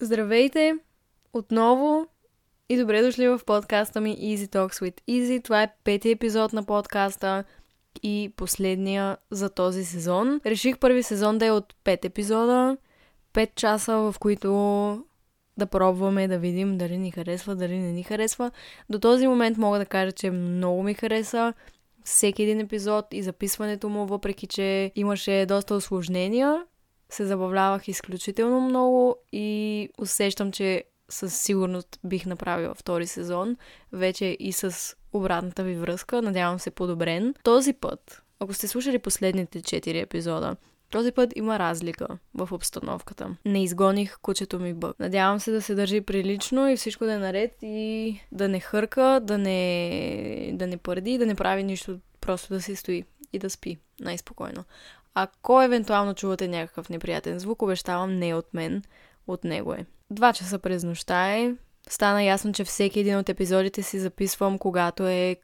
Здравейте! Отново и добре дошли в подкаста ми Easy Talks with Easy. Това е пети епизод на подкаста и последния за този сезон. Реших първи сезон да е от 5 епизода, 5 часа, в които да пробваме да видим дали ни харесва, дали не ни харесва. До този момент мога да кажа, че много ми хареса всеки един епизод и записването му, въпреки че имаше доста осложнения, се забавлявах изключително много и усещам, че със сигурност бих направила втори сезон, вече и с обратната ви връзка, надявам се подобрен. Този път, ако сте слушали последните 4 епизода, този път има разлика в обстановката. Не изгоних кучето ми бък. Надявам се да се държи прилично и всичко да е наред и да не хърка, да не, да не пърди, да не прави нищо, просто да си стои и да спи най-спокойно. Ако евентуално чувате някакъв неприятен звук, обещавам не от мен, от него е. Два часа през нощта е. Стана ясно, че всеки един от епизодите си записвам, когато е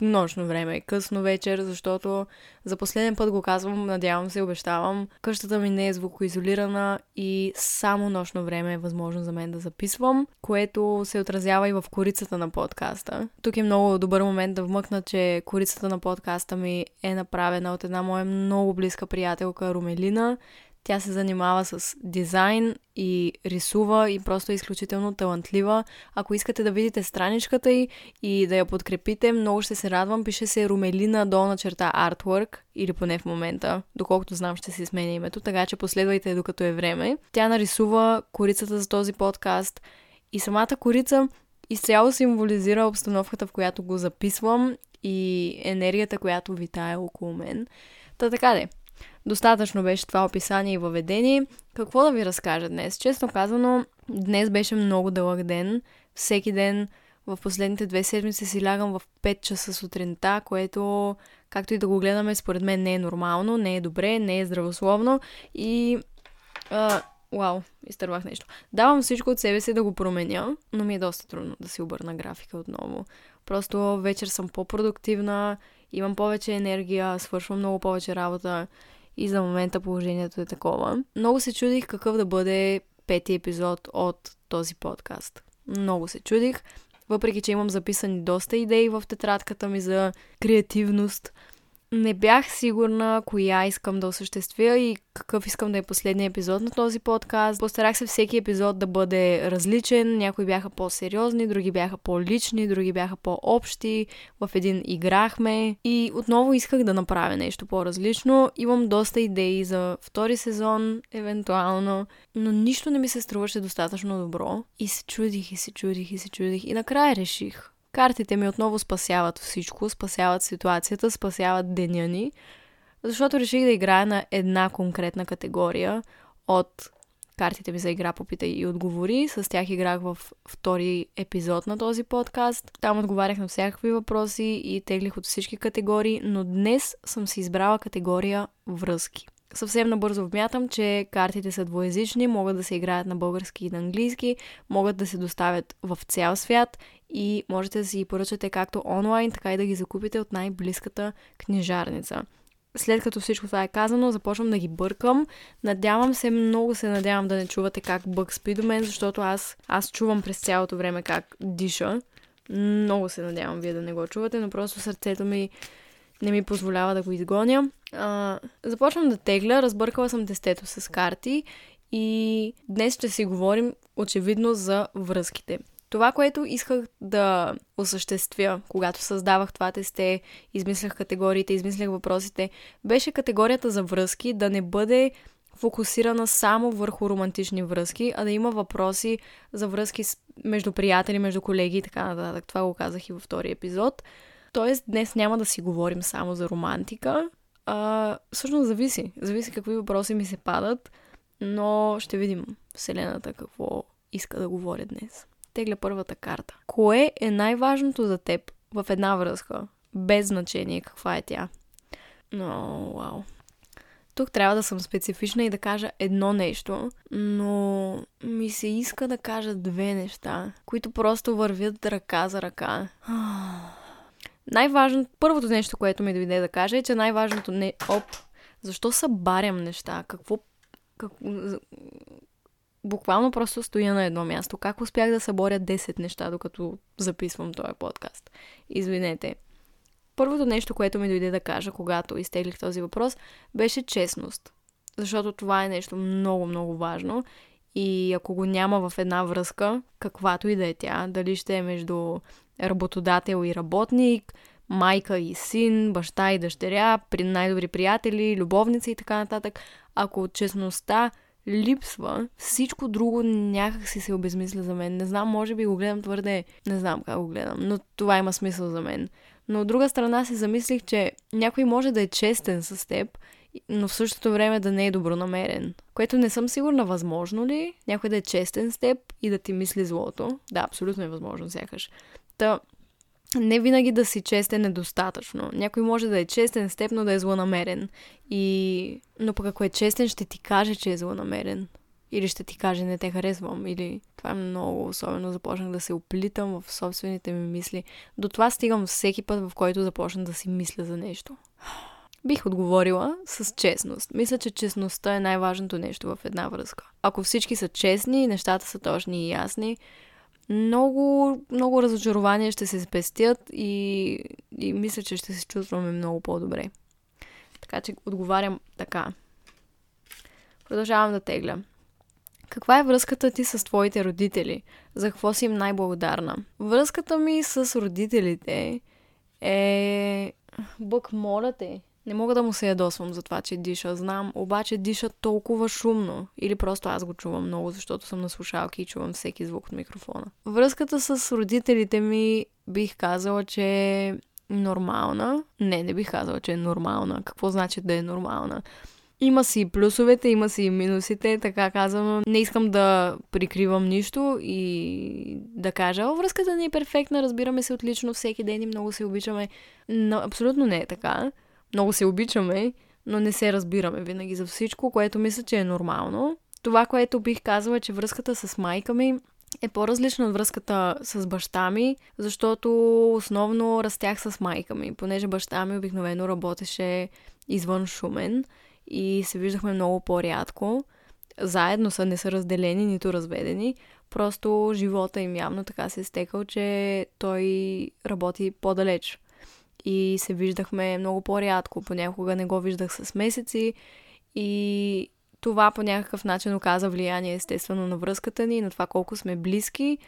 нощно време, късно вечер, защото за последен път го казвам, надявам се, обещавам. Къщата ми не е звукоизолирана и само нощно време е възможно за мен да записвам, което се отразява и в корицата на подкаста. Тук е много добър момент да вмъкна, че корицата на подкаста ми е направена от една моя много близка приятелка Румелина. Тя се занимава с дизайн и рисува и просто е изключително талантлива. Ако искате да видите страничката й и да я подкрепите, много ще се радвам. Пише се Румелина долна черта Artwork, или поне в момента, доколкото знам ще се сменя името, така че последвайте докато е време. Тя нарисува корицата за този подкаст и самата корица изцяло символизира обстановката, в която го записвам и енергията, която витае около мен. Та така де, Достатъчно беше това описание и въведение. Какво да ви разкажа днес? Честно казано, днес беше много дълъг ден. Всеки ден в последните две седмици си лягам в 5 часа сутринта, което, както и да го гледаме, според мен не е нормално, не е добре, не е здравословно и... А, вау, изтървах нещо. Давам всичко от себе си да го променя, но ми е доста трудно да си обърна графика отново. Просто вечер съм по-продуктивна, имам повече енергия, свършвам много повече работа и за момента положението е такова. Много се чудих какъв да бъде пети епизод от този подкаст. Много се чудих, въпреки че имам записани доста идеи в тетрадката ми за креативност – не бях сигурна коя искам да осъществя и какъв искам да е последния епизод на този подкаст. Постарах се всеки епизод да бъде различен. Някои бяха по-сериозни, други бяха по-лични, други бяха по-общи. В един играхме и отново исках да направя нещо по-различно. Имам доста идеи за втори сезон, евентуално, но нищо не ми се струваше достатъчно добро. И се чудих, и се чудих, и се чудих. И накрая реших Картите ми отново спасяват всичко, спасяват ситуацията, спасяват деня ни, защото реших да играя на една конкретна категория от картите ми за игра попитай и отговори. С тях играх в втори епизод на този подкаст. Там отговарях на всякакви въпроси и теглих от всички категории, но днес съм си избрала категория връзки. Съвсем набързо вмятам, че картите са двоязични, могат да се играят на български и на английски, могат да се доставят в цял свят и можете да си ги поръчате както онлайн, така и да ги закупите от най-близката книжарница. След като всичко това е казано, започвам да ги бъркам. Надявам се, много се надявам да не чувате как бък спи до мен, защото аз, аз чувам през цялото време как диша. Много се надявам вие да не го чувате, но просто сърцето ми не ми позволява да го изгоня. А, започвам да тегля, разбъркала съм тестето с карти и днес ще си говорим очевидно за връзките. Това, което исках да осъществя, когато създавах това тесте, измислях категориите, измислях въпросите, беше категорията за връзки да не бъде фокусирана само върху романтични връзки, а да има въпроси за връзки между приятели, между колеги и така нататък. Това го казах и във втори епизод. Тоест, днес няма да си говорим само за романтика. А, всъщност зависи. Зависи какви въпроси ми се падат, но ще видим Вселената какво иска да говоря днес. Тегля първата карта. Кое е най-важното за теб в една връзка? Без значение каква е тя. Но, вау. Тук трябва да съм специфична и да кажа едно нещо, но ми се иска да кажа две неща, които просто вървят ръка за ръка. Най-важното, първото нещо, което ми дойде да кажа е, че най-важното не... Оп, защо събарям неща? Какво... как... буквално просто стоя на едно място. Как успях да съборя 10 неща, докато записвам този подкаст? Извинете. Първото нещо, което ми дойде да кажа, когато изтеглих този въпрос, беше честност. Защото това е нещо много, много важно. И ако го няма в една връзка, каквато и да е тя, дали ще е между работодател и работник, майка и син, баща и дъщеря, при най-добри приятели, любовници и така нататък, ако честността липсва, всичко друго някак си се обезмисля за мен. Не знам, може би го гледам твърде, не знам как го гледам, но това има смисъл за мен. Но от друга страна си замислих, че някой може да е честен с теб, но в същото време да не е добронамерен. Което не съм сигурна възможно ли, някой да е честен с теб и да ти мисли злото. Да, абсолютно е възможно, сякаш. Та, не винаги да си честен е достатъчно. Някой може да е честен с теб, но да е злонамерен. И... Но пък ако е честен, ще ти каже, че е злонамерен. Или ще ти каже, не те харесвам. Или това е много особено. Започнах да се оплитам в собствените ми мисли. До това стигам всеки път, в който започна да си мисля за нещо. Бих отговорила с честност. Мисля, че честността е най-важното нещо в една връзка. Ако всички са честни, нещата са точни и ясни, много, много разочарования ще се спестят и, и мисля, че ще се чувстваме много по-добре. Така че отговарям така. Продължавам да тегля. Каква е връзката ти с твоите родители? За какво си им най-благодарна? Връзката ми с родителите е... Бък, моля те, не мога да му се ядосвам за това, че диша. Знам, обаче диша толкова шумно. Или просто аз го чувам много, защото съм на слушалки и чувам всеки звук от микрофона. Връзката с родителите ми бих казала, че е нормална. Не, не бих казала, че е нормална. Какво значи да е нормална? Има си плюсовете, има си и минусите, така казвам. Не искам да прикривам нищо и да кажа, връзката ни е перфектна, разбираме се отлично всеки ден и много се обичаме. Но абсолютно не е така много се обичаме, но не се разбираме винаги за всичко, което мисля, че е нормално. Това, което бих казала, е, че връзката с майка ми е по-различна от връзката с баща ми, защото основно растях с майка ми, понеже баща ми обикновено работеше извън Шумен и се виждахме много по-рядко. Заедно са, не са разделени, нито разведени. Просто живота им явно така се е стекал, че той работи по-далеч и се виждахме много по-рядко. Понякога не го виждах с месеци и това по някакъв начин оказа влияние естествено на връзката ни, на това колко сме близки.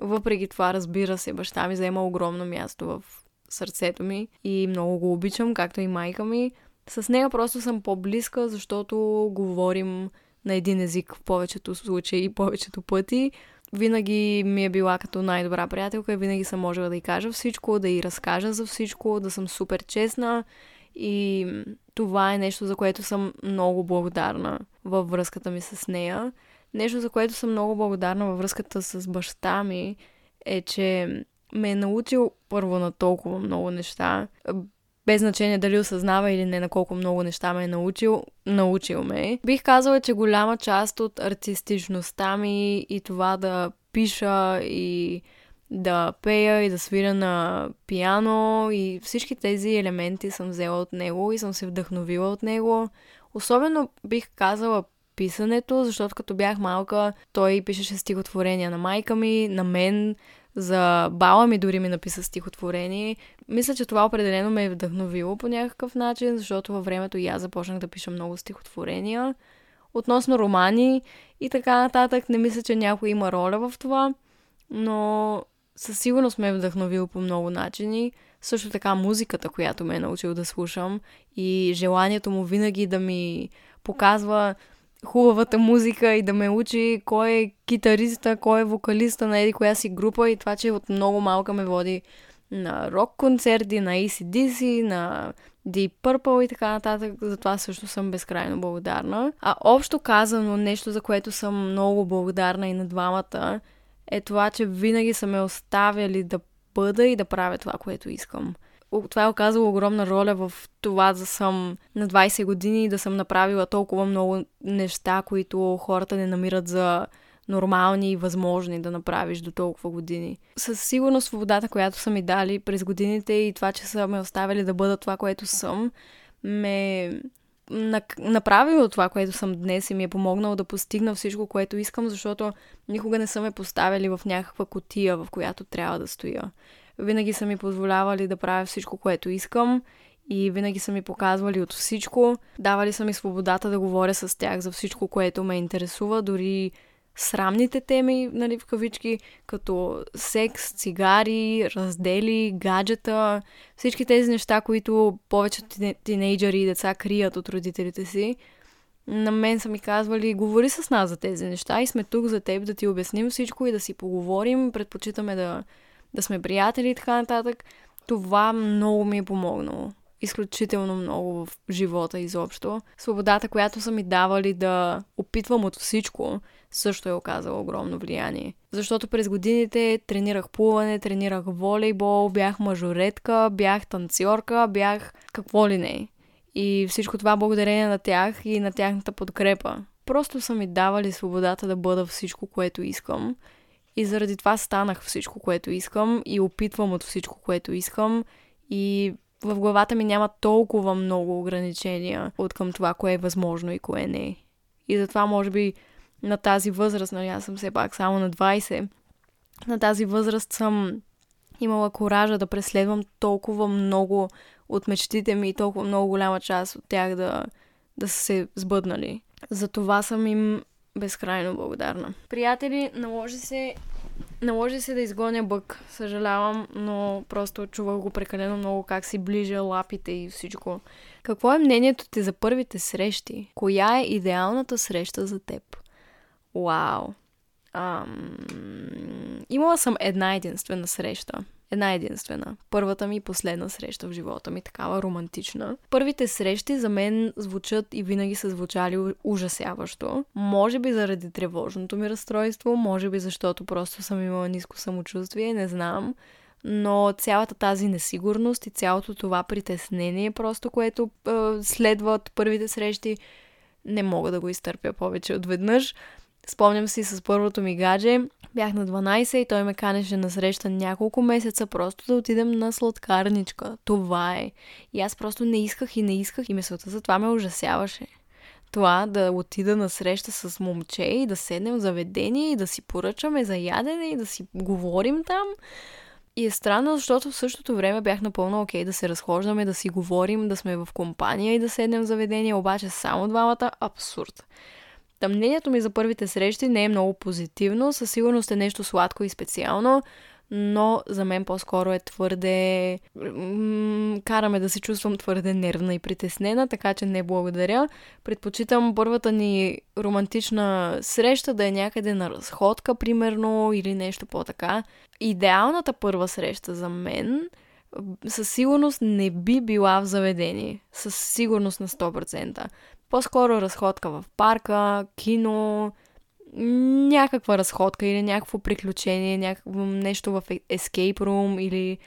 Въпреки това, разбира се, баща ми заема огромно място в сърцето ми и много го обичам, както и майка ми. С нея просто съм по-близка, защото говорим на един език в повечето случаи и повечето пъти винаги ми е била като най-добра приятелка и винаги съм можела да й кажа всичко, да й разкажа за всичко, да съм супер честна и това е нещо, за което съм много благодарна във връзката ми с нея. Нещо, за което съм много благодарна във връзката с баща ми е, че ме е научил първо на толкова много неща без значение дали осъзнава или не на колко много неща ме е научил, научил ме. Бих казала, че голяма част от артистичността ми и това да пиша и да пея и да свира на пиано и всички тези елементи съм взела от него и съм се вдъхновила от него. Особено бих казала писането, защото като бях малка, той пишеше стихотворения на майка ми, на мен, за бала ми дори ми написа стихотворение. Мисля, че това определено ме е вдъхновило по някакъв начин, защото във времето и аз започнах да пиша много стихотворения. Относно романи и така нататък, не мисля, че някой има роля в това, но със сигурност ме е вдъхновил по много начини. Също така музиката, която ме е научил да слушам и желанието му винаги да ми показва хубавата музика и да ме учи кой е китариста, кой е вокалиста на еди коя си група и това, че от много малка ме води на рок концерти, на ACDC, на Deep Purple и така нататък. За това също съм безкрайно благодарна. А общо казано, нещо, за което съм много благодарна и на двамата, е това, че винаги са ме оставяли да бъда и да правя това, което искам това е оказало огромна роля в това да съм на 20 години и да съм направила толкова много неща, които хората не намират за нормални и възможни да направиш до толкова години. Със сигурност свободата, която са ми дали през годините и това, че са ме оставили да бъда това, което съм, ме направило това, което съм днес и ми е помогнало да постигна всичко, което искам, защото никога не са ме поставили в някаква котия, в която трябва да стоя. Винаги са ми позволявали да правя всичко, което искам и винаги са ми показвали от всичко. Давали са ми свободата да говоря с тях за всичко, което ме интересува, дори срамните теми, нали, в кавички, като секс, цигари, раздели, гаджета, всички тези неща, които повечето тинейджери и деца крият от родителите си. На мен са ми казвали, говори с нас за тези неща и сме тук за теб да ти обясним всичко и да си поговорим. Предпочитаме да, да сме приятели и така нататък. Това много ми е помогнало изключително много в живота изобщо. Свободата, която са ми давали да опитвам от всичко, също е оказала огромно влияние. Защото през годините тренирах плуване, тренирах волейбол, бях мажоретка, бях танцорка, бях какво ли не. И всичко това благодарение на тях и на тяхната подкрепа. Просто са ми давали свободата да бъда всичко, което искам. И заради това станах всичко, което искам и опитвам от всичко, което искам. И в главата ми няма толкова много ограничения от към това, кое е възможно и кое не. И затова, може би, на тази възраст, нали, аз съм все пак само на 20, на тази възраст съм имала коража да преследвам толкова много от мечтите ми и толкова много голяма част от тях да, да са се сбъднали. За това съм им безкрайно благодарна. Приятели, наложи се Наложи се да изгоня бък, съжалявам, но просто чувах го прекалено много как си ближа лапите и всичко. Какво е мнението ти за първите срещи? Коя е идеалната среща за теб? Вау! Ам... Имала съм една единствена среща. Една единствена. Първата ми и последна среща в живота ми, такава романтична. Първите срещи за мен звучат и винаги са звучали ужасяващо. Може би заради тревожното ми разстройство, може би защото просто съм имала ниско самочувствие, не знам. Но цялата тази несигурност и цялото това притеснение, просто което е, следва първите срещи, не мога да го изтърпя повече от веднъж. Спомням си с първото ми гадже, бях на 12 и той ме канеше на среща няколко месеца просто да отидем на сладкарничка. Това е. И аз просто не исках и не исках и мисълта за това ме ужасяваше. Това да отида на среща с момче и да седнем в заведение и да си поръчаме за ядене и да си говорим там. И е странно, защото в същото време бях напълно окей okay да се разхождаме, да си говорим, да сме в компания и да седнем в заведение, обаче само двамата абсурд. Тъмнението ми за първите срещи не е много позитивно, със сигурност е нещо сладко и специално, но за мен по-скоро е твърде... караме да се чувствам твърде нервна и притеснена, така че не благодаря. Предпочитам първата ни романтична среща да е някъде на разходка, примерно, или нещо по-така. Идеалната първа среща за мен със сигурност не би била в заведение. Със сигурност на 100%. По-скоро разходка в парка, кино, някаква разходка или някакво приключение, някакво нещо в escape room или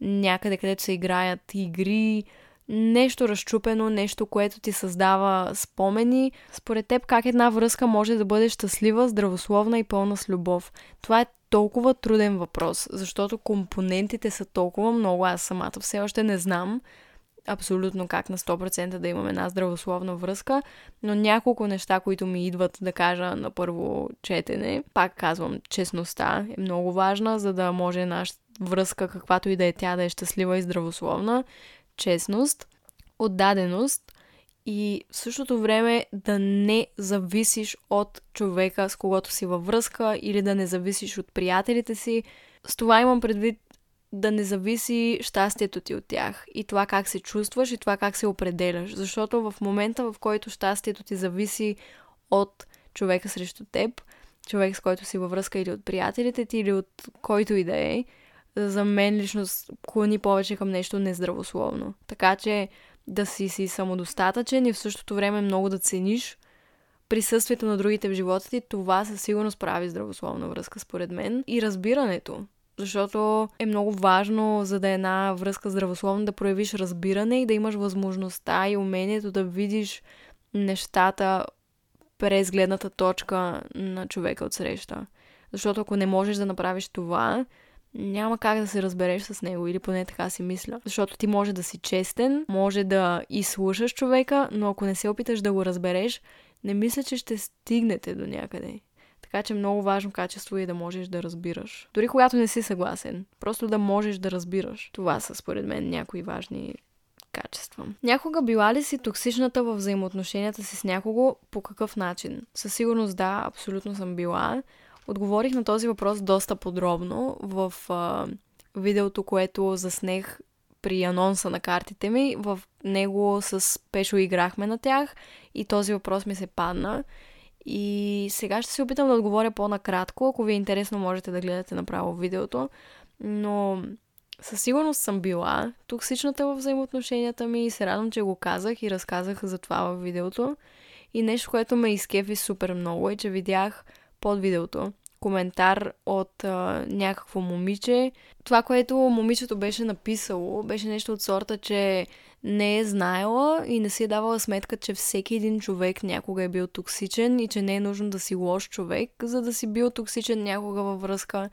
някъде, където се играят игри, нещо разчупено, нещо, което ти създава спомени. Според теб, как една връзка може да бъде щастлива, здравословна и пълна с любов? Това е толкова труден въпрос, защото компонентите са толкова много. Аз самата все още не знам абсолютно как на 100% да имаме една здравословна връзка, но няколко неща, които ми идват да кажа на първо четене, пак казвам, честността е много важна, за да може нашата връзка, каквато и да е тя, да е щастлива и здравословна, честност, отдаденост и в същото време да не зависиш от човека, с когото си във връзка или да не зависиш от приятелите си. С това имам предвид да не зависи щастието ти от тях и това как се чувстваш и това как се определяш. Защото в момента, в който щастието ти зависи от човека срещу теб, човек с който си във връзка или от приятелите ти, или от който и да е, за мен лично клони повече към нещо нездравословно. Така че да си си самодостатъчен и в същото време много да цениш присъствието на другите в живота ти, това със сигурност прави здравословна връзка, според мен. И разбирането защото е много важно, за да е една връзка здравословна, да проявиш разбиране и да имаш възможността и умението да видиш нещата през гледната точка на човека от среща. Защото ако не можеш да направиш това, няма как да се разбереш с него, или поне така си мисля. Защото ти може да си честен, може да изслушаш човека, но ако не се опиташ да го разбереш, не мисля, че ще стигнете до някъде. Така че много важно качество е да можеш да разбираш. Дори когато не си съгласен. Просто да можеш да разбираш. Това са според мен някои важни качества. Някога била ли си токсичната във взаимоотношенията си с някого? По какъв начин? Със сигурност да, абсолютно съм била. Отговорих на този въпрос доста подробно в а, видеото, което заснех при анонса на картите ми. В него с Пешо играхме на тях и този въпрос ми се падна. И сега ще се опитам да отговоря по-накратко. Ако ви е интересно, можете да гледате направо видеото. Но със сигурност съм била токсичната в взаимоотношенията ми и се радвам, че го казах и разказах за това в видеото. И нещо, което ме изкефи супер много е, че видях под видеото коментар от а, някакво момиче. Това, което момичето беше написало, беше нещо от сорта, че не е знаела и не си е давала сметка, че всеки един човек някога е бил токсичен и че не е нужно да си лош човек, за да си бил токсичен някога във връзка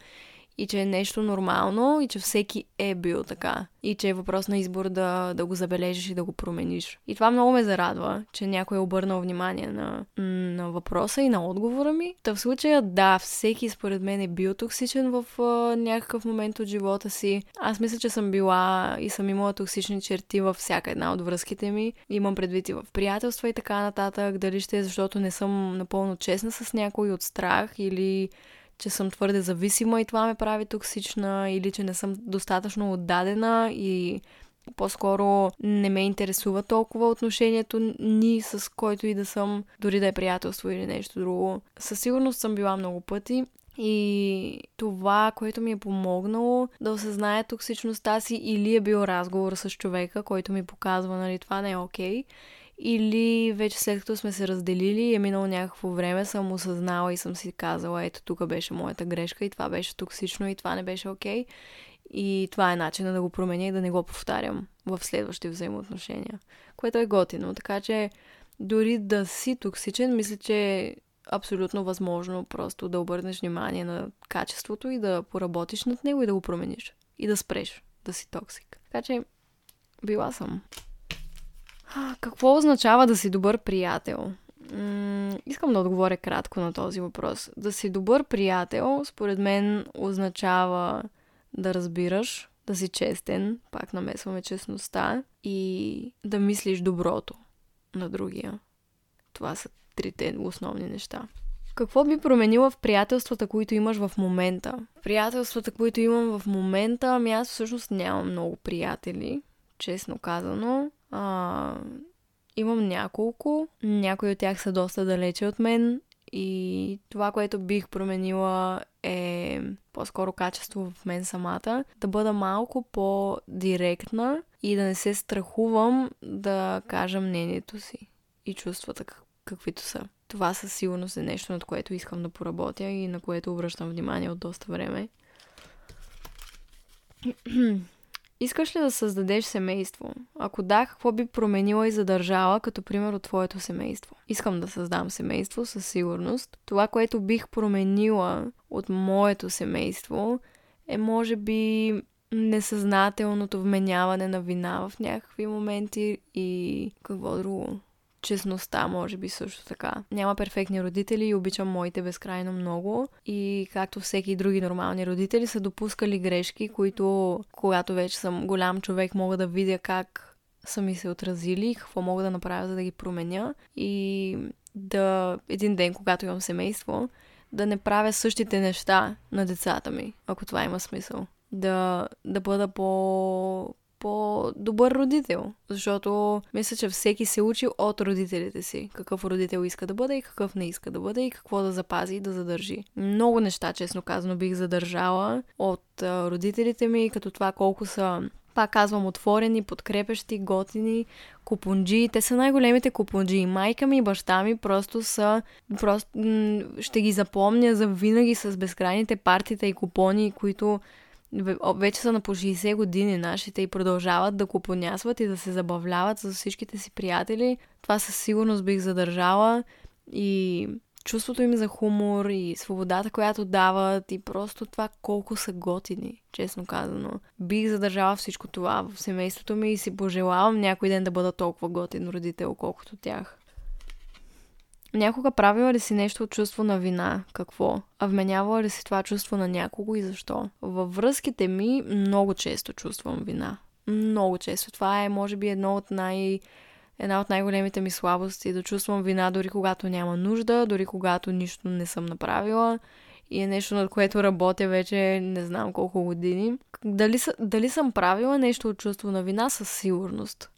и че е нещо нормално и че всеки е бил така. И че е въпрос на избор да, да го забележиш и да го промениш. И това много ме зарадва, че някой е обърнал внимание на, на въпроса и на отговора ми. Та в случая, да, всеки според мен е бил токсичен в а, някакъв момент от живота си. Аз мисля, че съм била и съм имала токсични черти във всяка една от връзките ми. Имам предвид и в приятелства и така нататък. Дали ще е защото не съм напълно честна с някой от страх или че съм твърде зависима и това ме прави токсична, или че не съм достатъчно отдадена и по-скоро не ме интересува толкова отношението ни с който и да съм, дори да е приятелство или нещо друго. Със сигурност съм била много пъти и това, което ми е помогнало да осъзная токсичността си или е бил разговор с човека, който ми показва, нали, това не е окей. Okay или вече след като сме се разделили, е минало някакво време, съм осъзнала и съм си казала, ето тук беше моята грешка и това беше токсично и това не беше окей. Okay. И това е начина да го променя и да не го повтарям в следващи взаимоотношения. Което е готино. Така че дори да си токсичен, мисля, че е абсолютно възможно просто да обърнеш внимание на качеството и да поработиш над него и да го промениш. И да спреш да си токсик. Така че била съм. Какво означава да си добър приятел? М- искам да отговоря кратко на този въпрос. Да си добър приятел, според мен, означава да разбираш, да си честен, пак намесваме честността, и да мислиш доброто на другия. Това са трите основни неща. Какво би променила в приятелствата, които имаш в момента? Приятелствата, които имам в момента, ами аз всъщност нямам много приятели, честно казано. А, имам няколко, някои от тях са доста далече от мен и това, което бих променила е по-скоро качество в мен самата, да бъда малко по-директна и да не се страхувам да кажа мнението си и чувствата как, каквито са. Това със сигурност е нещо, над което искам да поработя и на което обръщам внимание от доста време. Искаш ли да създадеш семейство? Ако да, какво би променила и задържала, като пример от твоето семейство? Искам да създам семейство, със сигурност. Това, което бих променила от моето семейство, е може би несъзнателното вменяване на вина в някакви моменти и какво друго честността, може би също така. Няма перфектни родители и обичам моите безкрайно много. И както всеки други нормални родители са допускали грешки, които когато вече съм голям човек мога да видя как са ми се отразили какво мога да направя, за да ги променя. И да един ден, когато имам семейство, да не правя същите неща на децата ми, ако това има смисъл. Да, да бъда по, по-добър родител. Защото мисля, че всеки се учи от родителите си. Какъв родител иска да бъде и какъв не иска да бъде и какво да запази и да задържи. Много неща, честно казано, бих задържала от родителите ми, като това колко са пак казвам, отворени, подкрепещи, готини, купунджи. Те са най-големите купунджи. Майка ми и баща ми просто са... Просто ще ги запомня за винаги с безкрайните партита и купони, които вече са на по 60 години нашите и продължават да купонясват и да се забавляват с всичките си приятели. Това със сигурност бих задържала и чувството им за хумор и свободата, която дават и просто това колко са готини, честно казано. Бих задържала всичко това в семейството ми и си пожелавам някой ден да бъда толкова готин родител, колкото тях. Някога правила ли си нещо от чувство на вина? Какво? А вменявала ли си това чувство на някого и защо? Във връзките ми много често чувствам вина. Много често. Това е, може би, едно от най- една от най-големите ми слабости да чувствам вина дори когато няма нужда, дори когато нищо не съм направила и е нещо, над което работя вече не знам колко години. Дали, дали съм правила нещо от чувство на вина? Със сигурност.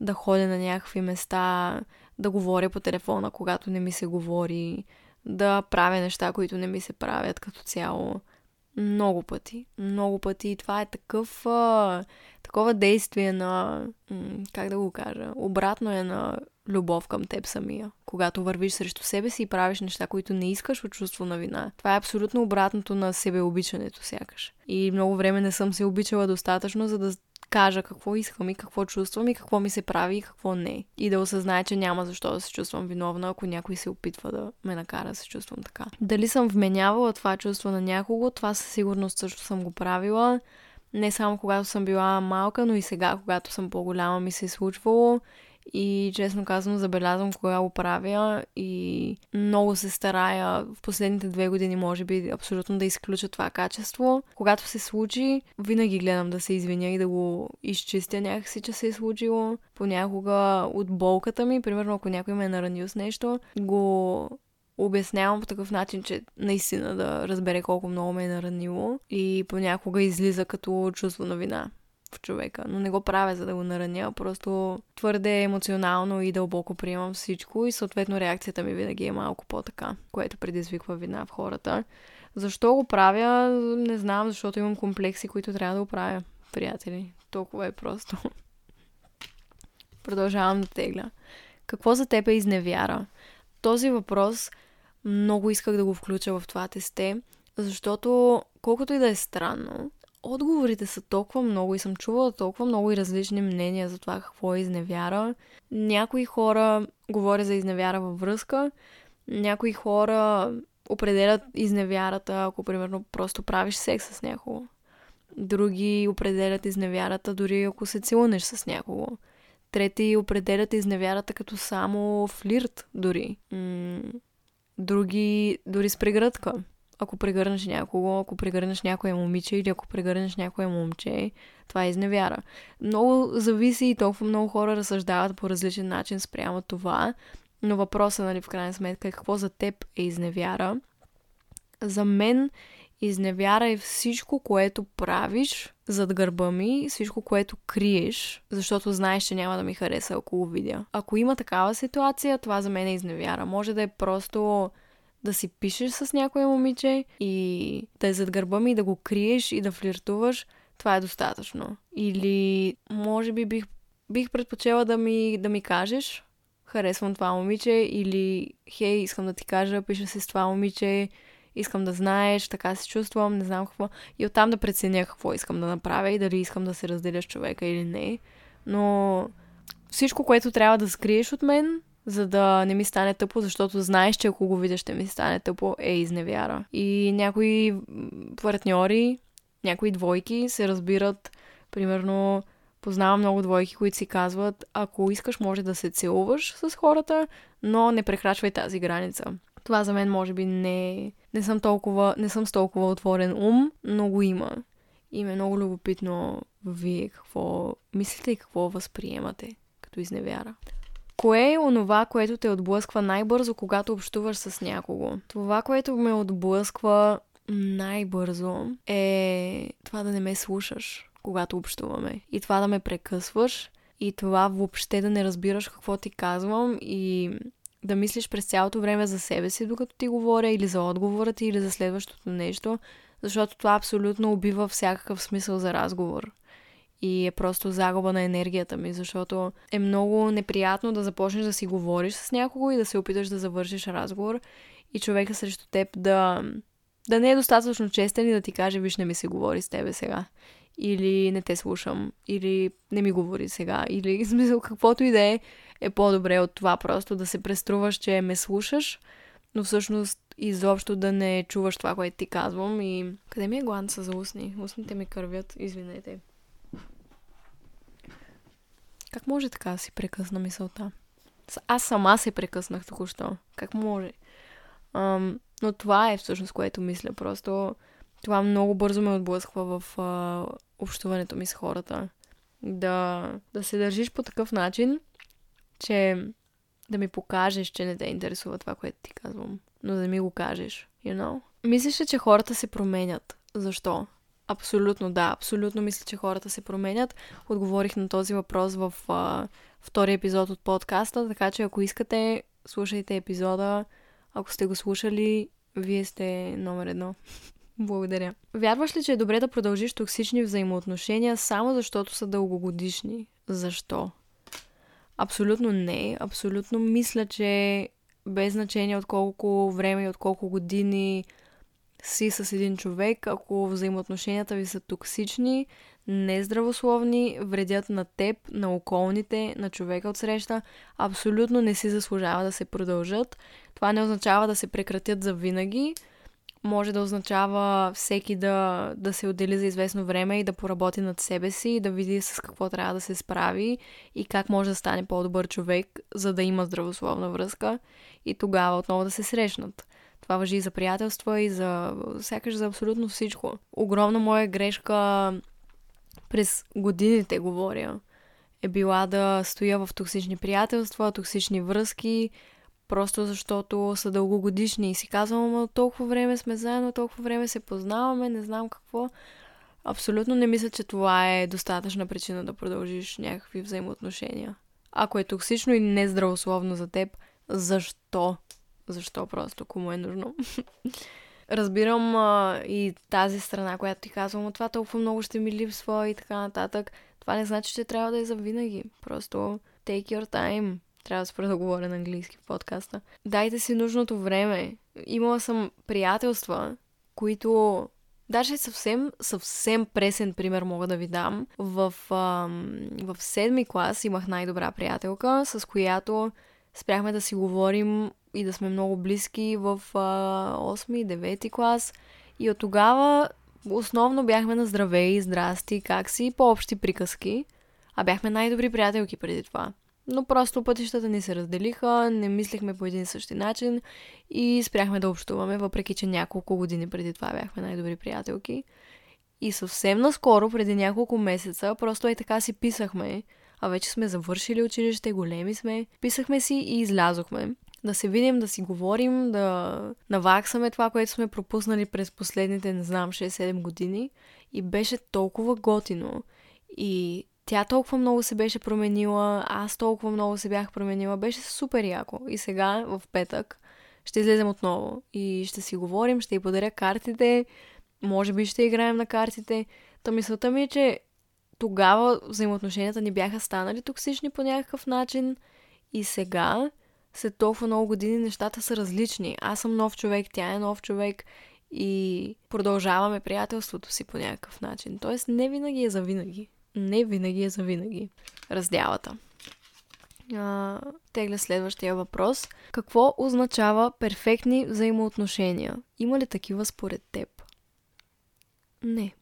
Да ходя на някакви места, да говоря по телефона, когато не ми се говори, да правя неща, които не ми се правят като цяло. Много пъти. Много пъти. И това е такъв, а, такова действие на, как да го кажа, обратно е на любов към теб самия. Когато вървиш срещу себе си и правиш неща, които не искаш от чувство на вина. Това е абсолютно обратното на себеобичането сякаш. И много време не съм се обичала достатъчно, за да кажа какво искам и какво чувствам и какво ми се прави и какво не. И да осъзнае, че няма защо да се чувствам виновна, ако някой се опитва да ме накара да се чувствам така. Дали съм вменявала това чувство на някого, това със сигурност също съм го правила. Не само когато съм била малка, но и сега, когато съм по-голяма, ми се е случвало. И честно казвам, забелязвам кога го правя и много се старая в последните две години, може би, абсолютно да изключа това качество. Когато се случи, винаги гледам да се извиня и да го изчистя някакси, че се е случило. Понякога от болката ми, примерно ако някой ме е наранил с нещо, го обяснявам по такъв начин, че наистина да разбере колко много ме е наранило и понякога излиза като чувство на вина в човека, но не го правя за да го нараня, просто твърде емоционално и дълбоко приемам всичко и съответно реакцията ми винаги е малко по-така, което предизвиква вина в хората. Защо го правя? Не знам, защото имам комплекси, които трябва да оправя, приятели. Толкова е просто. Продължавам да тегля. Какво за теб е изневяра? Този въпрос много исках да го включа в това тесте, защото колкото и да е странно, отговорите са толкова много и съм чувала толкова много и различни мнения за това какво е изневяра. Някои хора говорят за изневяра във връзка, някои хора определят изневярата, ако примерно просто правиш секс с някого. Други определят изневярата дори ако се целунеш с някого. Трети определят изневярата като само флирт дори. Други дори с прегръдка ако прегърнеш някого, ако прегърнеш някое момиче или ако прегърнеш някое момче, това е изневяра. Много зависи и толкова много хора разсъждават по различен начин спрямо това, но въпросът, нали, в крайна сметка е какво за теб е изневяра. За мен изневяра е всичко, което правиш зад гърба ми, всичко, което криеш, защото знаеш, че няма да ми хареса, ако го видя. Ако има такава ситуация, това за мен е изневяра. Може да е просто да си пишеш с някое момиче и да е зад гърба ми, да го криеш и да флиртуваш, това е достатъчно. Или може би бих, бих предпочела да ми, да ми кажеш, харесвам това момиче, или хей, искам да ти кажа, пиша се с това момиче, искам да знаеш, така се чувствам, не знам какво. И оттам да преценя какво искам да направя и дали искам да се разделя с човека или не. Но всичко, което трябва да скриеш от мен, за да не ми стане тъпо, защото знаеш, че ако го видя, ще ми стане тъпо, е изневяра. И някои партньори, някои двойки се разбират, примерно, познавам много двойки, които си казват, ако искаш, може да се целуваш с хората, но не прекрачвай тази граница. Това за мен може би не, не съм толкова, не съм с толкова отворен ум, но го има. И ме е много любопитно вие какво мислите и какво възприемате като изневяра. Кое е онова, което те отблъсква най-бързо, когато общуваш с някого? Това, което ме отблъсква най-бързо е това да не ме слушаш, когато общуваме. И това да ме прекъсваш. И това въобще да не разбираш какво ти казвам и да мислиш през цялото време за себе си, докато ти говоря, или за отговора ти, или за следващото нещо, защото това абсолютно убива всякакъв смисъл за разговор и е просто загуба на енергията ми, защото е много неприятно да започнеш да си говориш с някого и да се опиташ да завършиш разговор и човека срещу теб да, да не е достатъчно честен и да ти каже, виж, не ми се говори с тебе сега. Или не те слушам, или не ми говори сега, или смисъл каквото и да е, е по-добре от това просто да се преструваш, че ме слушаш но всъщност изобщо да не чуваш това, което ти казвам и... Къде ми е гланца за устни? Устните ми кървят, извинете. Как може така да си прекъсна мисълта? Аз сама се прекъснах току-що. Как може? Ам, но това е всъщност, което мисля. Просто това много бързо ме отблъсква в а, общуването ми с хората. Да, да се държиш по такъв начин, че да ми покажеш, че не те интересува това, което ти казвам. Но да ми го кажеш, you know? Мислиш ли, че хората се променят? Защо? Абсолютно да, абсолютно мисля, че хората се променят. Отговорих на този въпрос в а, втори епизод от подкаста, така че ако искате, слушайте епизода. Ако сте го слушали, вие сте номер едно. Благодаря. Вярваш ли, че е добре да продължиш токсични взаимоотношения само защото са дългогодишни? Защо? Абсолютно не. Абсолютно мисля, че без значение от колко време и от колко години си с един човек, ако взаимоотношенията ви са токсични, нездравословни, вредят на теб, на околните, на човека от среща, абсолютно не си заслужава да се продължат. Това не означава да се прекратят за винаги. Може да означава всеки да, да се отдели за известно време и да поработи над себе си и да види с какво трябва да се справи и как може да стане по-добър човек, за да има здравословна връзка и тогава отново да се срещнат. Това въжи и за приятелства, и за сякаш за абсолютно всичко. Огромна моя грешка през годините, говоря, е била да стоя в токсични приятелства, токсични връзки, просто защото са дългогодишни и си казвам, ама толкова време сме заедно, толкова време се познаваме, не знам какво. Абсолютно не мисля, че това е достатъчна причина да продължиш някакви взаимоотношения. Ако е токсично и нездравословно за теб, защо? Защо просто, кому е нужно? Разбирам а, и тази страна, която ти казвам, това толкова много ще ми липсва и така нататък. Това не значи, че трябва да е за винаги. Просто take your time. Трябва да спра да говоря на английски в подкаста. Дайте си нужното време. Имала съм приятелства, които Даже съвсем, съвсем пресен пример мога да ви дам. В, ам, в седми клас имах най-добра приятелка, с която спряхме да си говорим и да сме много близки в а, 8-9 клас. И от тогава основно бяхме на здраве и здрасти, как си, по-общи приказки. А бяхме най-добри приятелки преди това. Но просто пътищата ни се разделиха, не мислехме по един и същи начин и спряхме да общуваме, въпреки че няколко години преди това бяхме най-добри приятелки. И съвсем наскоро, преди няколко месеца, просто и така си писахме, а вече сме завършили училище, големи сме, писахме си и излязохме да се видим, да си говорим, да наваксаме това, което сме пропуснали през последните, не знам, 6-7 години. И беше толкова готино. И тя толкова много се беше променила, аз толкова много се бях променила. Беше супер яко. И сега, в петък, ще излезем отново и ще си говорим, ще й подаря картите, може би ще играем на картите. Та мисълта ми е, че тогава взаимоотношенията ни бяха станали токсични по някакъв начин и сега след толкова много години нещата са различни. Аз съм нов човек, тя е нов човек и продължаваме приятелството си по някакъв начин. Тоест не винаги е за винаги. Не винаги е за винаги. Разделата. А, тегля следващия въпрос. Какво означава перфектни взаимоотношения? Има ли такива според теб? Не.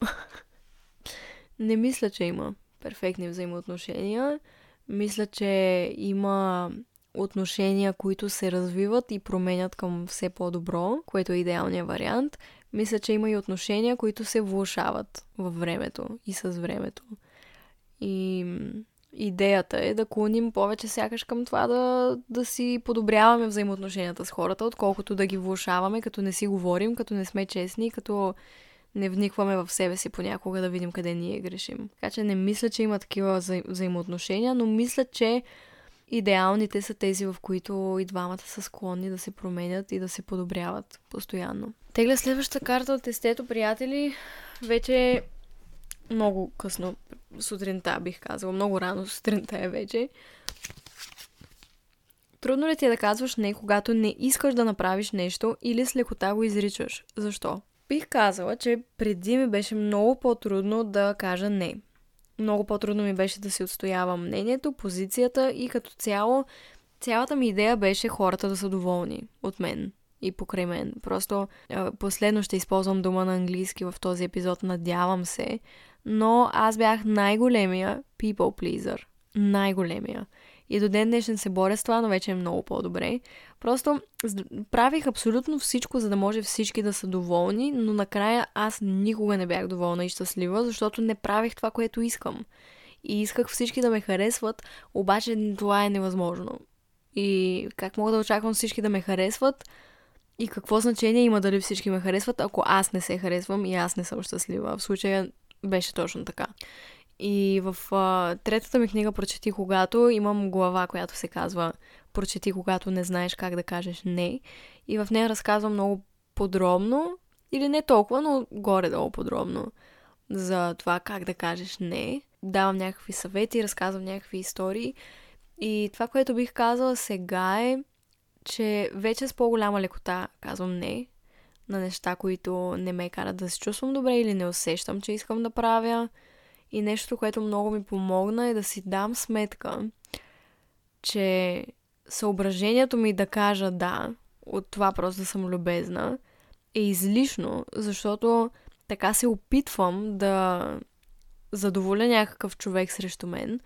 не мисля, че има перфектни взаимоотношения. Мисля, че има отношения, които се развиват и променят към все по-добро, което е идеалният вариант. Мисля, че има и отношения, които се влушават във времето и с времето. И идеята е да клоним повече сякаш към това да, да си подобряваме взаимоотношенията с хората, отколкото да ги влушаваме, като не си говорим, като не сме честни, като не вникваме в себе си понякога да видим къде ние грешим. Така че не мисля, че има такива взаимоотношения, но мисля, че Идеалните са тези, в които и двамата са склонни да се променят и да се подобряват постоянно. Тегля следващата карта от естето, приятели. Вече е много късно сутринта, бих казала. Много рано сутринта е вече. Трудно ли ти е да казваш не, когато не искаш да направиш нещо или с лекота го изричаш? Защо? Бих казала, че преди ми беше много по-трудно да кажа не много по-трудно ми беше да си отстоявам мнението, позицията и като цяло цялата ми идея беше хората да са доволни от мен и покрай мен. Просто последно ще използвам дума на английски в този епизод, надявам се, но аз бях най-големия people pleaser. Най-големия. И до ден днешен се боря с това, но вече е много по-добре. Просто правих абсолютно всичко, за да може всички да са доволни, но накрая аз никога не бях доволна и щастлива, защото не правих това, което искам. И исках всички да ме харесват, обаче това е невъзможно. И как мога да очаквам всички да ме харесват, и какво значение има дали всички ме харесват, ако аз не се харесвам и аз не съм щастлива. В случая беше точно така. И в а, третата ми книга Прочети когато имам глава, която се казва Прочети когато не знаеш как да кажеш не. И в нея разказвам много подробно, или не толкова, но горе-долу подробно за това как да кажеш не. Давам някакви съвети, разказвам някакви истории. И това, което бих казала сега е, че вече с по-голяма лекота казвам не на неща, които не ме карат да се чувствам добре или не усещам, че искам да правя. И нещо, което много ми помогна е да си дам сметка, че съображението ми да кажа да, от това просто да съм любезна, е излишно, защото така се опитвам да задоволя някакъв човек срещу мен,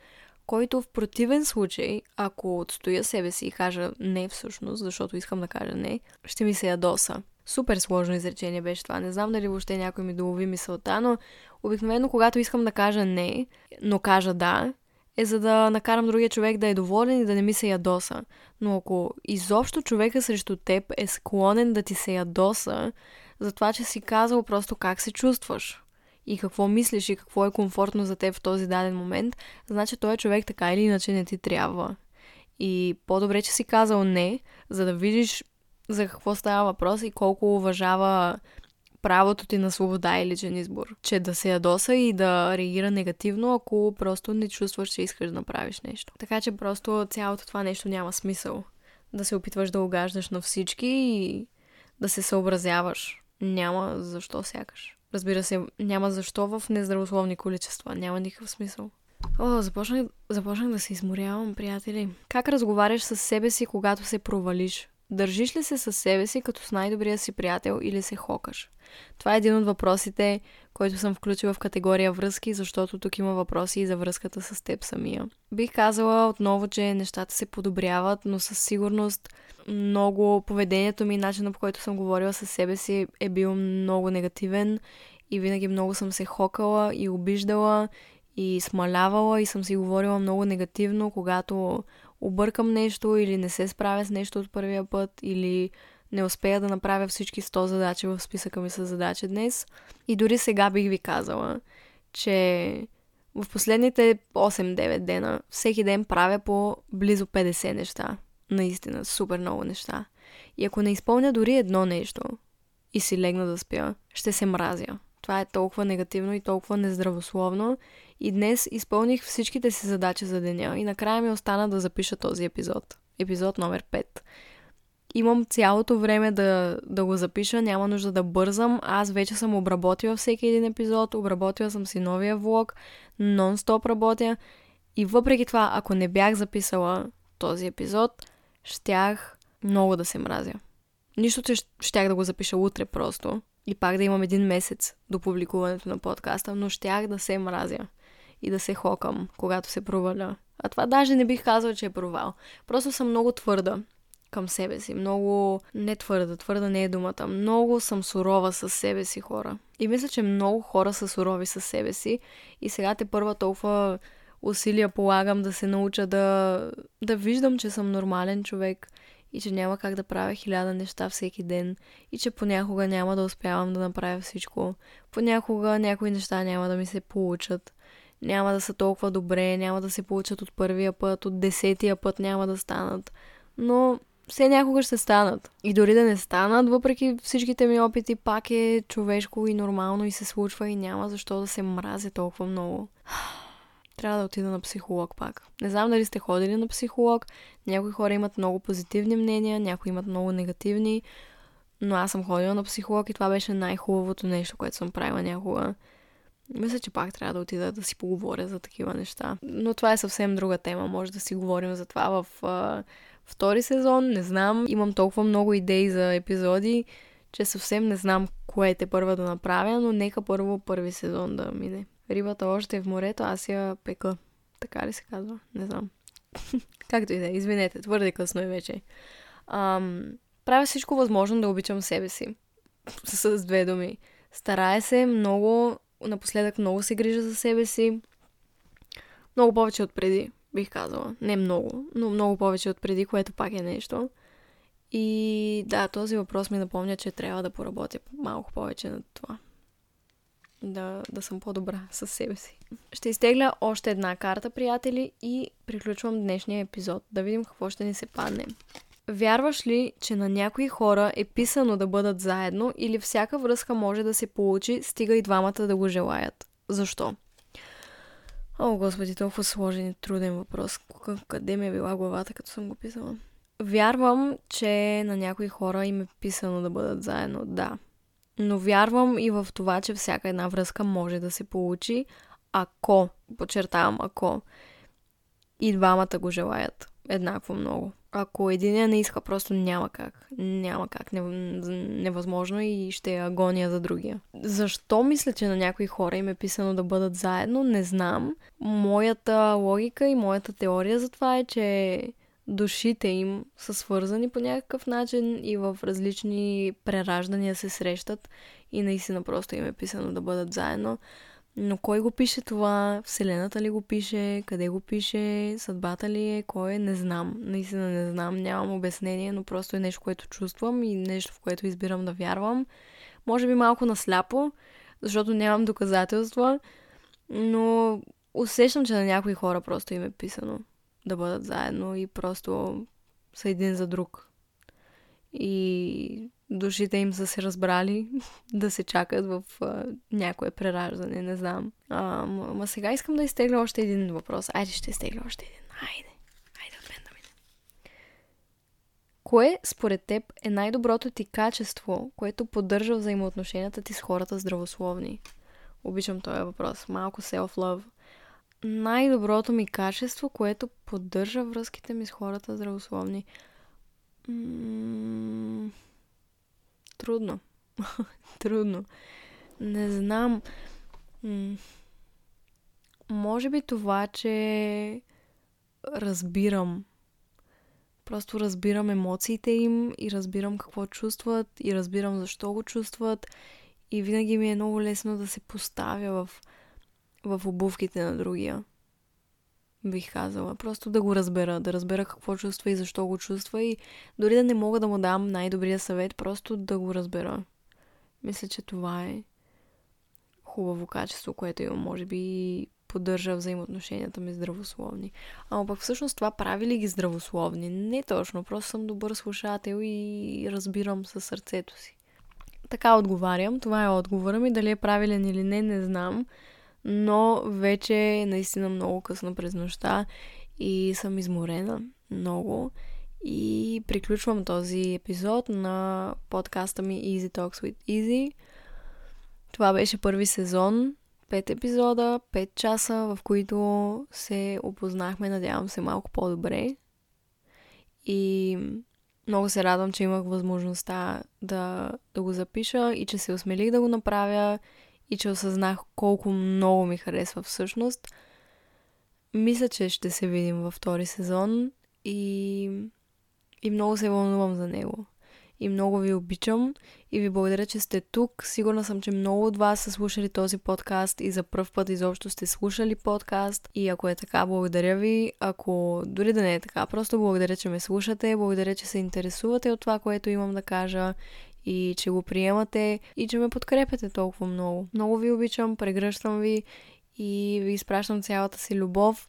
който в противен случай, ако отстоя себе си и кажа не всъщност, защото искам да кажа не, ще ми се ядоса. Супер сложно изречение беше това. Не знам дали въобще някой ми долови мисълта, но обикновено когато искам да кажа не, но кажа да, е за да накарам другия човек да е доволен и да не ми се ядоса. Но ако изобщо човека срещу теб е склонен да ти се ядоса, за това, че си казал просто как се чувстваш, и какво мислиш и какво е комфортно за теб в този даден момент, значи той човек така или иначе не ти трябва. И по-добре, че си казал не, за да видиш за какво става въпрос и колко уважава правото ти на свобода и личен избор. Че да се ядоса и да реагира негативно, ако просто не чувстваш, че искаш да направиш нещо. Така че просто цялото това нещо няма смисъл. Да се опитваш да угаждаш на всички и да се съобразяваш. Няма защо сякаш. Разбира се, няма защо в нездравословни количества. Няма никакъв смисъл. О, започнах, започнах да се изморявам, приятели. Как разговаряш с себе си, когато се провалиш? Държиш ли се със себе си като с най-добрия си приятел или се хокаш? Това е един от въпросите, който съм включила в категория връзки, защото тук има въпроси и за връзката с теб самия. Бих казала отново, че нещата се подобряват, но със сигурност много поведението ми, начинът по който съм говорила със себе си е бил много негативен и винаги много съм се хокала и обиждала и смалявала и съм си говорила много негативно, когато объркам нещо или не се справя с нещо от първия път или не успея да направя всички 100 задачи в списъка ми с задачи днес. И дори сега бих ви казала, че в последните 8-9 дена всеки ден правя по близо 50 неща. Наистина, супер много неща. И ако не изпълня дори едно нещо и си легна да спя, ще се мразя. Това е толкова негативно и толкова нездравословно. И днес изпълних всичките си задачи за деня и накрая ми остана да запиша този епизод. Епизод номер 5 имам цялото време да, да го запиша, няма нужда да бързам. Аз вече съм обработила всеки един епизод, обработила съм си новия влог, нон-стоп работя. И въпреки това, ако не бях записала този епизод, щях много да се мразя. Нищо, че щях да го запиша утре просто и пак да имам един месец до публикуването на подкаста, но щях да се мразя и да се хокам, когато се проваля. А това даже не бих казал, че е провал. Просто съм много твърда към себе си. Много не твърда, твърда не е думата. Много съм сурова с себе си хора. И мисля, че много хора са сурови с себе си. И сега те първа толкова усилия полагам да се науча да, да виждам, че съм нормален човек и че няма как да правя хиляда неща всеки ден и че понякога няма да успявам да направя всичко. Понякога някои неща няма да ми се получат. Няма да са толкова добре, няма да се получат от първия път, от десетия път няма да станат. Но все някога ще станат. И дори да не станат, въпреки всичките ми опити, пак е човешко и нормално и се случва и няма защо да се мразя толкова много. Трябва да отида на психолог пак. Не знам дали сте ходили на психолог. Някои хора имат много позитивни мнения, някои имат много негативни. Но аз съм ходила на психолог и това беше най-хубавото нещо, което съм правила някога. Мисля, че пак трябва да отида да си поговоря за такива неща. Но това е съвсем друга тема. Може да си говорим за това в втори сезон, не знам. Имам толкова много идеи за епизоди, че съвсем не знам кое те първа да направя, но нека първо първи сезон да мине. Рибата още е в морето, аз я пека. Така ли се казва? Не знам. Както и да е, извинете, твърде късно е вече. Ам, правя всичко възможно да обичам себе си. С две думи. Старая се много, напоследък много се грижа за себе си. Много повече от преди, бих казала. Не много, но много повече от преди, което пак е нещо. И да, този въпрос ми напомня, че трябва да поработя малко повече над това. Да, да съм по-добра със себе си. Ще изтегля още една карта, приятели, и приключвам днешния епизод. Да видим какво ще ни се падне. Вярваш ли, че на някои хора е писано да бъдат заедно или всяка връзка може да се получи, стига и двамата да го желаят? Защо? О, господи, толкова сложен и труден въпрос. Къде ми е била главата, като съм го писала? Вярвам, че на някои хора им е писано да бъдат заедно, да. Но вярвам и в това, че всяка една връзка може да се получи, ако, подчертавам, ако и двамата го желаят еднакво много. Ако единия не иска, просто няма как. Няма как. Невъзможно и ще е агония за другия. Защо мисля, че на някои хора им е писано да бъдат заедно, не знам. Моята логика и моята теория за това е, че душите им са свързани по някакъв начин и в различни прераждания се срещат и наистина просто им е писано да бъдат заедно. Но кой го пише това? Вселената ли го пише? Къде го пише? Съдбата ли е? Кой е? Не знам. Наистина не знам. Нямам обяснение, но просто е нещо, което чувствам и нещо, в което избирам да вярвам. Може би малко насляпо, защото нямам доказателства, но усещам, че на някои хора просто им е писано да бъдат заедно и просто са един за друг. И душите им са се разбрали да се чакат в а, някое прераждане, не знам. А, ма, ма сега искам да изтегля още един въпрос. Айде ще изтегля още един. Айде. Айде от мен да мине. Кое според теб е най-доброто ти качество, което поддържа взаимоотношенията ти с хората здравословни? Обичам този въпрос. Малко self-love. Най-доброто ми качество, което поддържа връзките ми с хората здравословни. М- трудно. трудно. Не знам. Може би това, че разбирам. Просто разбирам емоциите им и разбирам какво чувстват и разбирам защо го чувстват. И винаги ми е много лесно да се поставя в, в обувките на другия бих казала. Просто да го разбера, да разбера какво чувства и защо го чувства и дори да не мога да му дам най-добрия съвет, просто да го разбера. Мисля, че това е хубаво качество, което имам, може би поддържа взаимоотношенията ми здравословни. Ама пък всъщност това прави ли ги здравословни? Не точно, просто съм добър слушател и разбирам със сърцето си. Така отговарям, това е отговора ми, дали е правилен или не, не знам но вече е наистина много късно през нощта и съм изморена много. И приключвам този епизод на подкаста ми Easy Talks with Easy. Това беше първи сезон, пет епизода, пет часа, в които се опознахме, надявам се, малко по-добре. И много се радвам, че имах възможността да, да го запиша и че се осмелих да го направя и че осъзнах колко много ми харесва всъщност. Мисля, че ще се видим във втори сезон и, и много се вълнувам за него. И много ви обичам и ви благодаря, че сте тук. Сигурна съм, че много от вас са слушали този подкаст и за първ път изобщо сте слушали подкаст. И ако е така, благодаря ви. Ако дори да не е така, просто благодаря, че ме слушате. Благодаря, че се интересувате от това, което имам да кажа и че го приемате и че ме подкрепяте толкова много. Много ви обичам, прегръщам ви и ви изпращам цялата си любов,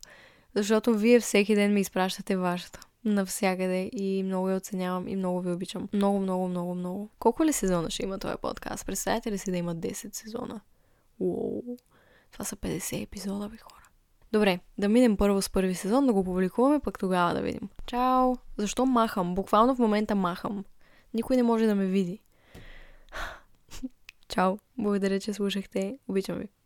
защото вие всеки ден ми изпращате вашата. Навсякъде и много я оценявам и много ви обичам. Много, много, много, много. Колко ли сезона ще има този подкаст? Представете ли си да има 10 сезона? Уоу. Това са 50 епизода, бе хора. Добре, да минем първо с първи сезон, да го публикуваме, пък тогава да видим. Чао! Защо махам? Буквално в момента махам. Никой не може да ме види. Чао! Благодаря, че слушахте. Обичам ви.